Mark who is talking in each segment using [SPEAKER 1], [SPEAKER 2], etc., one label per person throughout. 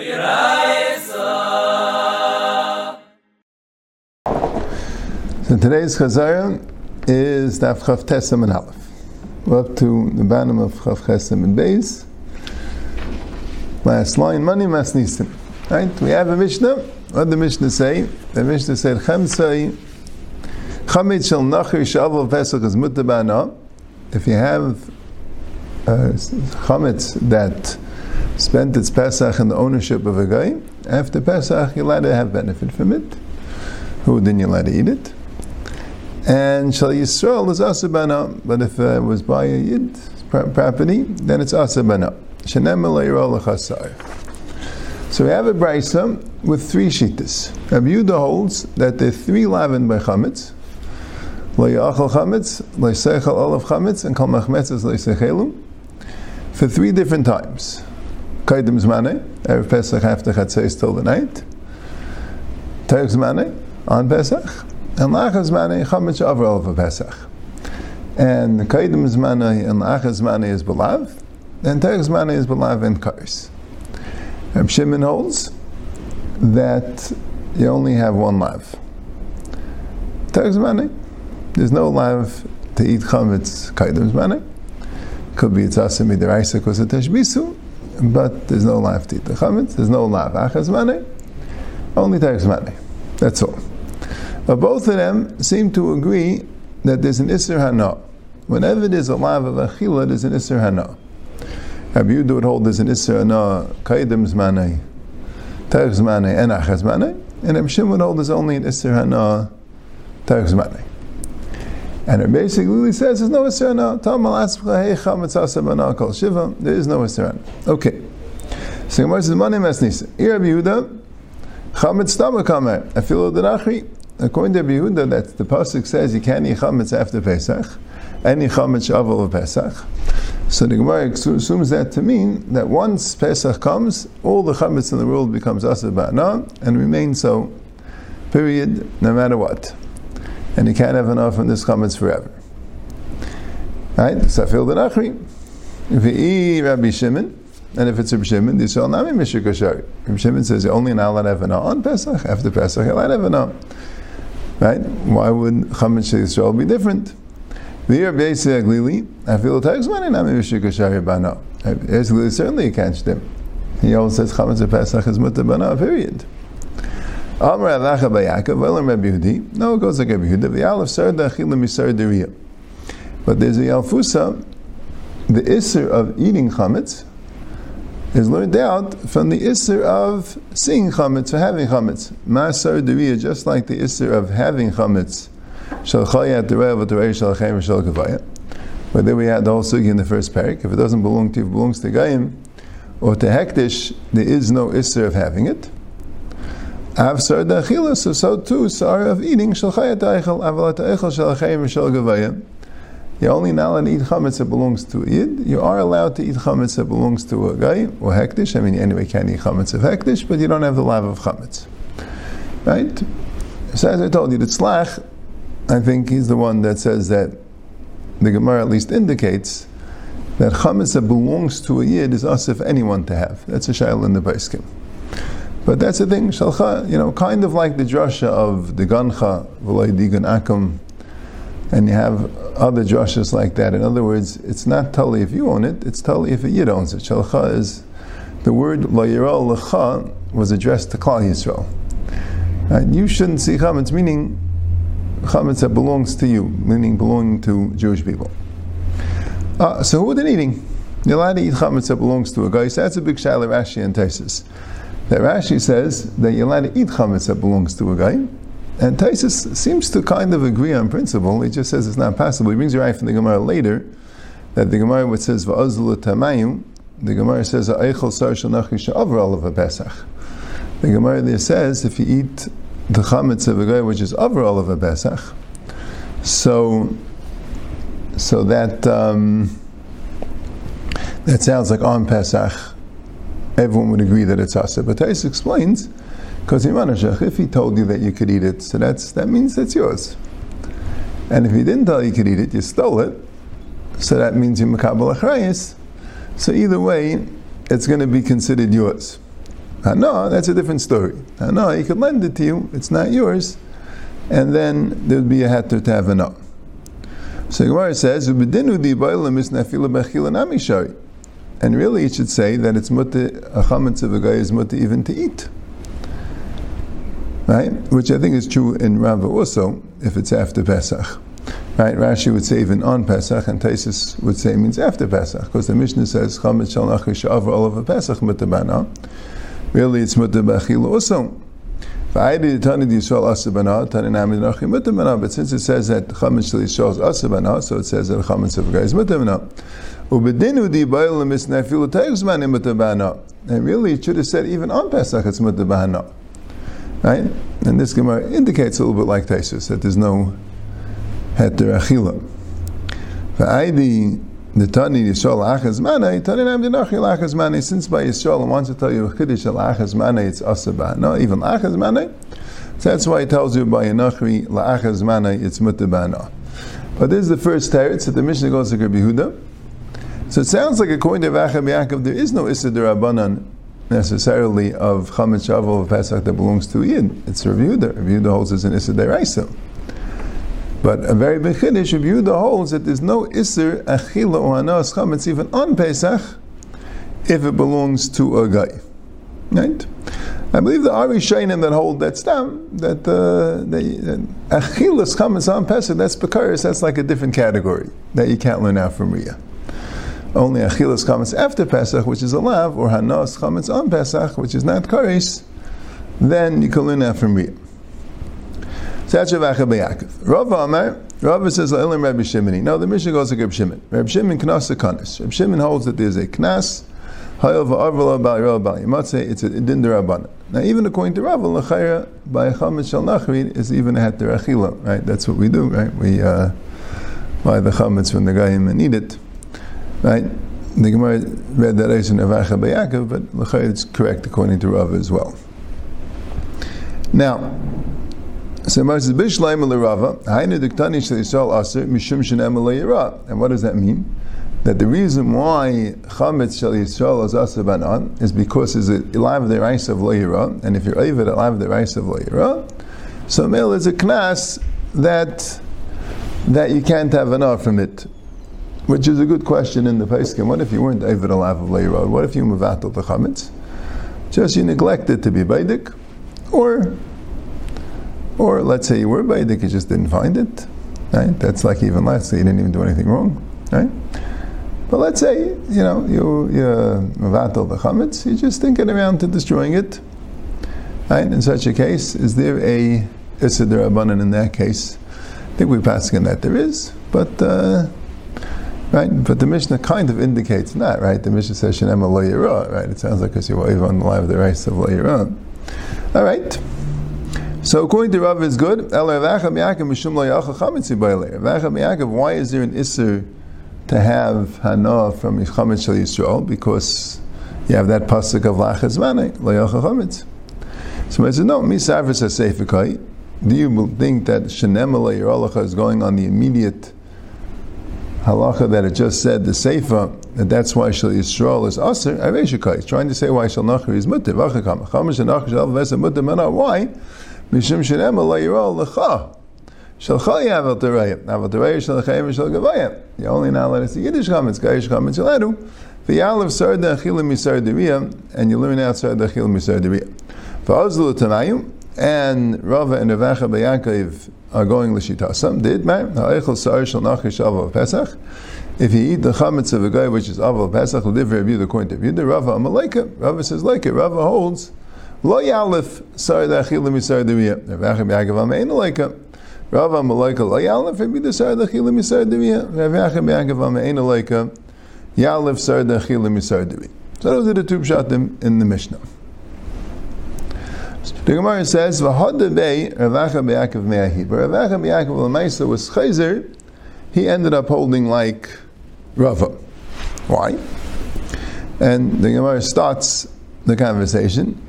[SPEAKER 1] So today's Chazara is Daf Chav Tesam and Aleph. We're up to the bottom of Chav Chesam and Beis. Last line, Mani Mas Nisim. Right? We have a Mishnah. What did the Mishnah say? The Mishnah said, Chamsai, Chamit shel Nachir Shavu Pesach is mutabana. If you have uh, chametz that spent its Pesach in the ownership of a guy, after Pesach, you're allowed to have benefit from it. Who then you're allowed to eat it? And Shal Yisrael is Asabana, but if it was by a Yid property, then it's Asabana. So we have a brisa with three shittas. Rabbi holds that there are three lavin by chametz. Lo yachal chametz, lo yisechel olav chametz, and kol machmetz is lo. For three different times. Kaidim zmane, Erev Pesach after Chatzais till the night. Teich zmane, on Pesach and lachas mani chametz avrol for Pesach. And kaidim zmani and lachas mani is belav, and teres mani is belav and kars. Reb Shimon holds that you only have one lav. Teres mani, there's no lav to eat chametz kaidim zmani. Could be it's asim midiraisa because of teshbisu, but there's no lav the chametz. There's no lav achas money, only teres money. That's all. But both of them seem to agree that there's an Isser Hana. Whenever there's a lav of Achila, there's an Isser Hana. Rabbi Yehuda would hold there's an Isser Hana, Kaidim Zmanei, Terech Zmanei, and Achaz Zmanei. And Rabbi Shimon would hold there's only an Isser Hana, Terech Zmanei. And it basically says there's no Kol Shiva. There is no Isser Okay. So Gemara says, Mani Mesnisa. Here Rabbi Yehuda, Chametz Tamakamer, Afilo Denachri. According to Yehuda, that the pasuk says you can't eat chametz after Pesach, any chametz of Pesach. So the Gemara assumes that to mean that once Pesach comes, all the chametz in the world becomes asr ba'na and remains so, period, no matter what. And you can't have enough from this chametz forever. Right? Safil the Nachri. V'i Rabbi Shimon, and if it's Rabbi Shimon, the Yisrael Nami Mishra Kashari. Rabbi Shimon says you're only not allowed to on Pesach. After Pesach, you're allowed Right? Why would Chametz Yisrael be different? Here, Beis Glili, I feel the text when I'm Mishik Shari Bano. Glili certainly you can't stem. He always says Chametz Pesach is Mutter Bano, period. Amr Alacha Bayakov, well, Rabbi Yehudi. No, it goes like Rabbi Yehuda. Aleph Sarda Achila Misar Deriya. But there's a Yalfusa, the Isser of eating Chametz, is learned out from the Isser of seeing Chametz or having Chametz. Masar Deriya, just like the Isser of having Chametz. Shal Chayat Derev Terei Shal Chaim Shal Kavaya. But then we had the whole sugi in the first parak. If it doesn't belong to you, it belongs to Gaim or to Hektish, there is no Isser of having it. Av Sar Dachila, so so too, Sar of eating Shal Chayat Eichel, Avalat Eichel Shal Chaim Shal Kavaya. You're only not allowed to eat chametz that belongs to yid. You are allowed to eat chametz that belongs to a guy or hektish. I mean, anyway, can't eat chametz of hektish, but you don't have the lav of chametz, right? So as I told you, the tzlach, I think he's the one that says that the Gemara at least indicates that chametz that belongs to a yid is us if anyone to have. That's a shail in the Baiskim. But that's the thing, shalcha, you know, kind of like the drasha of the gancha, v'lay digan akum, and you have other drashas like that. In other words, it's not tali if you own it; it's tali if a yid owns it. Shalcha is the word lo lecha was addressed to Klal Yisrael. And you shouldn't see chametz, meaning chametz that belongs to you, meaning belonging to Jewish people. Uh, so who are they eating? You're allowed to eat chametz that belongs to a guy. So that's a big shaila Rashi and. That Rashi says that you're allowed to eat chametz that belongs to a guy. And Taisus seems to kind of agree on principle. He just says it's not possible. He brings you right from the Gemara later that the Gemara which says va'azul tamayim, the Gemara says ha'eichel sar shanachi sha'avra of a pesach. The Gemara there says if you eat the chametz of a guy which is over all of a pesach, so so that um, that sounds like on Pesach. Everyone would agree that it's asa. But Tais explains because if he told you that you could eat it, so that's that means it's yours. And if he didn't tell you you could eat it, you stole it, so that means you're makabel achrayis. So either way, it's going to be considered yours. Hana, that's a different story. Hana, he could lend it to you, it's not yours, and then there would be a heter to have Hana. So Gemara says, And really it should say that it's mutter, a chametz of a guy is mutter even to eat. Right? Which I think is true in Rava also, if it's after Pesach. Right? Rashi would say even on Pesach, and Taisus would say means after Pesach, because the Mishnah says, chametz shal nachish all of a Pesach mutter. Really it's mutter b'achil also. But since it says that chametz shel yisrael is asabana, so it says that chametz of guy is mutabana. And really, it should have said even on Pesach it's mutabana, right? And this Gemara indicates a little bit like Taisus that there's no heter achila. V'aydi the Tani Yisrael Achaz Mana, Tani Nam Dinachi Achaz Mana, since by Yisrael wants to tell you Chiddush Al Achaz Mana, it's Asaba. No, even Achaz Mana. So that's why he tells you by Yenachri La'achaz Mana, it's Mutabana. But this is the first teretz that the Mishnah goes to Rabbi Huda. So it sounds like according to Vachab Yaakov, there is no Issa Rabbanan necessarily of Chametz Shavuot of Pesach that belongs to Yid. It's Rabbi Huda. Rabbi Huda holds it's an Issa Deraisa. But a very big chiddush of Yehuda holds that there's no iser achila or chametz even on Pesach if it belongs to a guy. Right? I believe the Ari Shainim that hold that stam that uh, chametz on Pesach that's because that's like a different category that you can't learn out from Riyah. Only achilas chametz after Pesach, which is a lav, or hanas chametz on Pesach, which is not kares, then you can learn out from Riyah. Rava Amar, Rava says, La'ilim Rabbi Shimoni. No, the Mishnah goes to Rabbi Shimon. Rabbi Shimon knas kanis. Rabbi Shimon holds that there's a knas, bal yirah bal yimatzeh, it's a din derabana. Now, even according to Rava, l'chayra, by chametz shal nachrid, is even a achila, right? That's what we do, right? We uh, buy the chametz from the guy and eat it, right? The Gemara read that as in Avacha Bayakov, but l'chayra it's correct according to Rava as well. Now, so Mar says, Rava, Hainu Diktani Shal Yisrael Aser, Mishum Shenem Yira. And what does that mean? That the reason why Chametz Shal Yisrael is Aser Banan is because it's a live the rice of Yira, and if you're Ovid a live the rice of Yira, so Mel is a knas that that you can't have enough from it. Which is a good question in the Paiskim. What if you weren't Ovid alive of Yira? What if you Mavatal the Chametz? Just you neglected to be Baidik, or or let's say you were Baidik, you just didn't find it. Right? That's like even less, so you didn't even do anything wrong. Right? But let's say, you know, you, you're Mavatal the Chametz, you're just thinking around to destroying it. Right? In such a case, is there a Isidir Abanan in that case? I think we're passing that there is, but uh, right. But the Mishnah kind of indicates not right. The Mishnah says Shem Lo right? It sounds like because you're on the of the rice of Lo All right. So according to Rav, it's good. Why is there an isser to have hana from chametz shel Yisrael? Because you have that pasuk of lachas mane loyacha chametz. So I said, no, misafris haseifikai. Do you think that shenem Yerolacha is going on the immediate halacha that it just said the seifa that that's why shel Yisrael is aser? Aveshikai. trying to say why shel nachri is mutter. Vachakam. Chametz shel nachri shel vesa mutter. Why? Mishum shenem la yirol lecha. Shalcha yavel terayim. Yavel terayim shalchayim shal gavayim. You only now let us see Yiddish chametz, Gayish chametz yaledu. V'yalev sar da'achilim misar deriyah, and you learn out sar da'achilim misar deriyah. V'azlu tanayim, and Rava and Ravacha Yaakov are going l'shitasam. Did man. If you eat the chametz of a guy which is avav pesach, will differ the according to the Rava amaleka. Rava says like it. Rava holds Lo yalif sar dachilim misar deriyah. Rav Achim Yaakov Amein Aleika. Rav Amaleika lo yalif maybe the sar dachilim misar deriyah. Rav Achim Yaakov Amein Aleika. Yalif sar dachilim misar deriyah. So those are the two pshatim in the Mishnah. The Gemara says, "V'hodavei Rav Achim Yaakov Me'ahi." But Rav Achim Yaakov Lamaisa was chayzer. He ended up holding like Rava. Why? And the Gemara starts the conversation.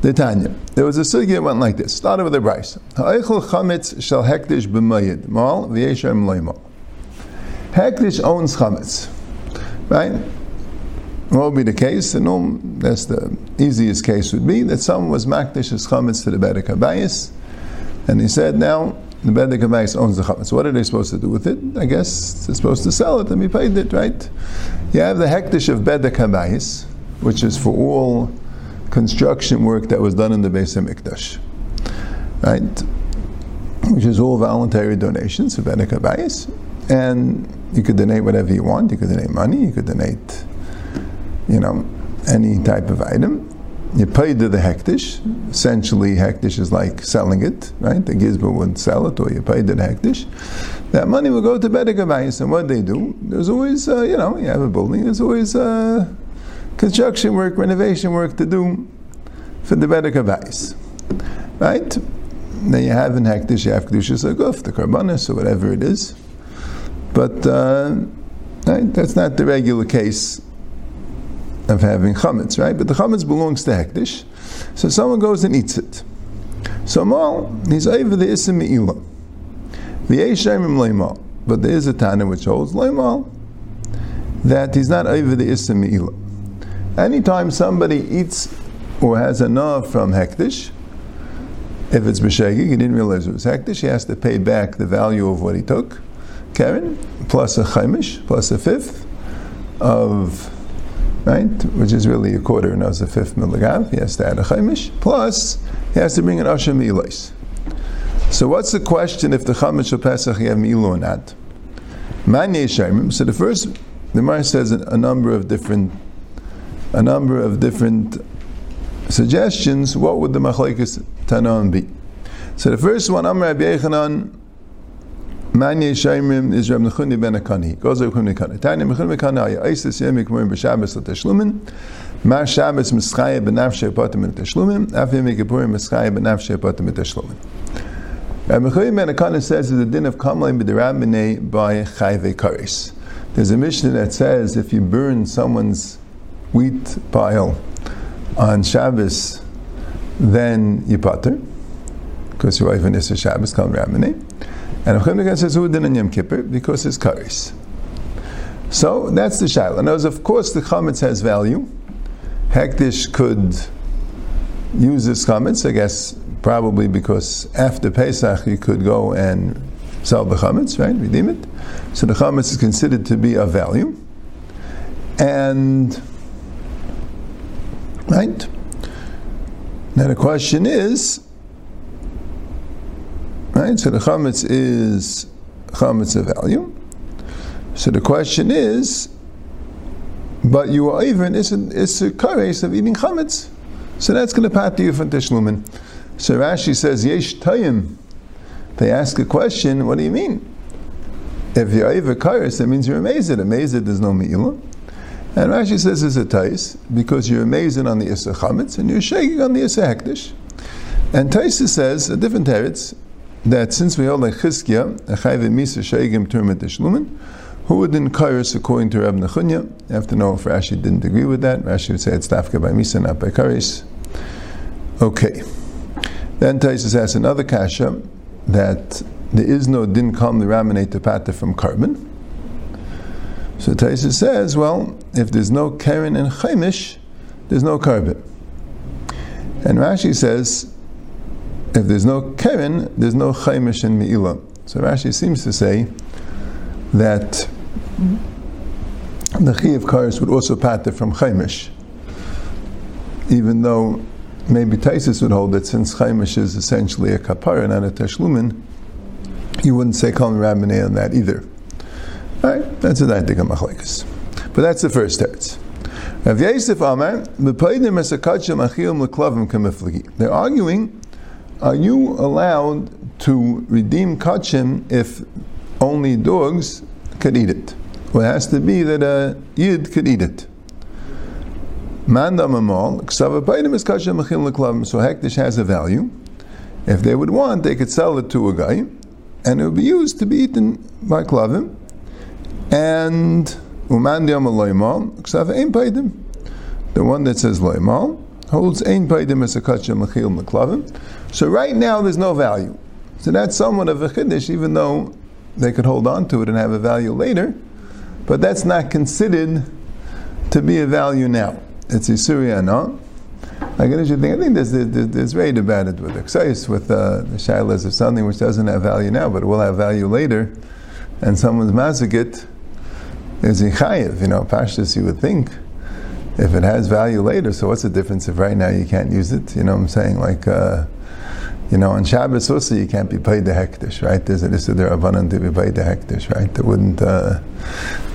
[SPEAKER 1] The Tanya. There was a sugya that went like this. Started with a brisa. Ha'eichel chametz shall hektish b'mayid. Mal v'yeshem loimal. Hektish owns chametz. Right? What would be the case? And all, that's the easiest case would be that someone was makdish as chametz to the Bedek Habayis, and he said, now the Bedek Habayis owns the chametz. What are they supposed to do with it? I guess they're supposed to sell it and be paid it, right? You have the hektish of Bedek Habayis, which is for all construction work that was done in the Beis Hamikdash, right? Which is all voluntary donations of Bedek Habayis, and you could donate whatever you want. You could donate money. You could donate you know, any type of item. You pay to the hektish. Essentially, hektish is like selling it, right? The gizba would sell it, or you pay to the hektish. That money will go to Bedek and what they do, there's always, uh, you know, you have a building, there's always uh, construction work, renovation work to do for the Bedek right? Then you have in hektish, you have kedushas aguf, the karbanis, or whatever it is. But uh, right, that's not the regular case of having chametz, right? But the chametz belongs to hektish, so someone goes and eats it. So mal, he's over the isim me'ilah. The Eishayim leimal, but there is a tana which holds leimal that he's not over the isim me'ilah. Anytime somebody eats or has enough from hektish, if it's b'shegig, he didn't realize it was hektish, he has to pay back the value of what he took, Karen, plus a chaimish, plus a fifth of right? Which is really a quarter and a fifth milligram. He has to add a chaimish. Plus, he has to bring an asher milos. So what's the question if the chaimish of Pesach you have milu or not? So the first, the Gemara says a number of different, a number of different suggestions. What would the machlekes tanon be? So the first one, Amr Rabbi Manya Shaimim is Reb Nechuni ben Akani. Goes Reb Nechuni Akani. Tanya Nechuni Akani. Isis Yemi Kmurim b'Shabbos l'Teshlumin. Ma Shabbos Mischaya b'Nafshei Potem l'Teshlumin. Af Yemi Kippurim Mischaya b'Nafshei Potem l'Teshlumin. Reb Nechuni ben Akani says that the din of Kamlein b'Derabinei by Chayve Karis. There's a mission that says if you burn someone's wheat pile on Shabbos, then you potter, because your wife and Issa Shabbos come Rabbanei. And Achim says who did in Yom Kippur because it's karis. So that's the shaila. Now, of course, the chametz has value. Hektish could use this chametz, I guess, probably because after Pesach you could go and sell the chametz, right? Redeem it. So the chametz is considered to be of value. And, right? Now the question is, Right? So the chametz is chametz of value. So the question is, but you are even it's a, it's a kares of eating chametz. So that's going to pat you from tishlumin. So Rashi says yesh tayim. They ask a question. What do you mean? If you're over kares, that means you're amazed. Amazed there's no me'ilah. And Rashi says it's a tais because you're amazing on the Issa Chametz and you're shaking on the Issa Hektish. And Taisa says, a different teretz, that since we hold like Chizkiah, a chayve misa sheigim termet teshlumin, who would us according to Reb Nechunya? You have to know if Rashi didn't agree with that. Rashi would say it's dafka by misa, not by karis. Okay. Then Taisus asks another kasha that there is no din kam the raminate the pata from carbon. So Taisus says, well, if there's no karen and chaimish, there's no carbon. And Rashi says, if there's no keren, there's no chaimish and me'ilah. So Rashi seems to say that the chi of kares would also pater from chaimish, even though maybe Taisus would hold that since chaimish is essentially a kapara, not a teshlumin, you wouldn't say kol rabbinay on that either. All right, that's think of machlekes. But that's the first teretz. Rav Yosef Amar, They're arguing are you allowed to redeem kachim if only dogs could eat it? Well, it has to be that a yid could eat it. Mandam amal, ksavapaidim is so hektish has a value. If they would want, they could sell it to a guy, and it would be used to be eaten by klavim. And umandiyam aloimal, ksav. The one that says loimal holds ein paidim as a kachim mechil leklavim. So right now there's no value. So that's somewhat of a chiddush, even though they could hold on to it and have a value later. But that's not considered to be a value now. It's Isuria no. I get you think. I think there's there's, there's rate about it with Exais, with uh, the shilas of something which doesn't have value now, but will have value later, and someone's mazikit is chayiv. You know, pashtus you would think if it has value later. So what's the difference if right now you can't use it? You know what I'm saying? Like. Uh, you know, on Shabbos also you can't be paid the hektish, right? There's a list of there abundant to be paid the hektish, right? That wouldn't, uh,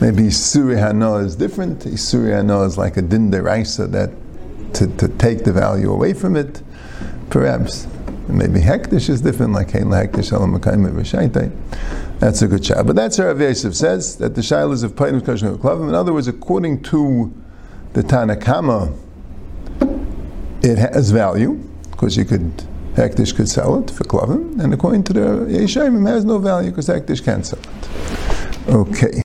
[SPEAKER 1] maybe Isuri Hano is different. Isuri Hano is like a din deraisa that to, to take the value away from it, perhaps. Maybe hektish is different, like Hein hektish alam That's a good shot. But that's how Rav Yosef says, that the shilas of Painim Kashnu Klavim. In other words, according to the Tanakama, it has value, because you could Hektish could sell it for Klavim, and according to the Yeshayim, it has no value because Hektish can't sell it. Okay.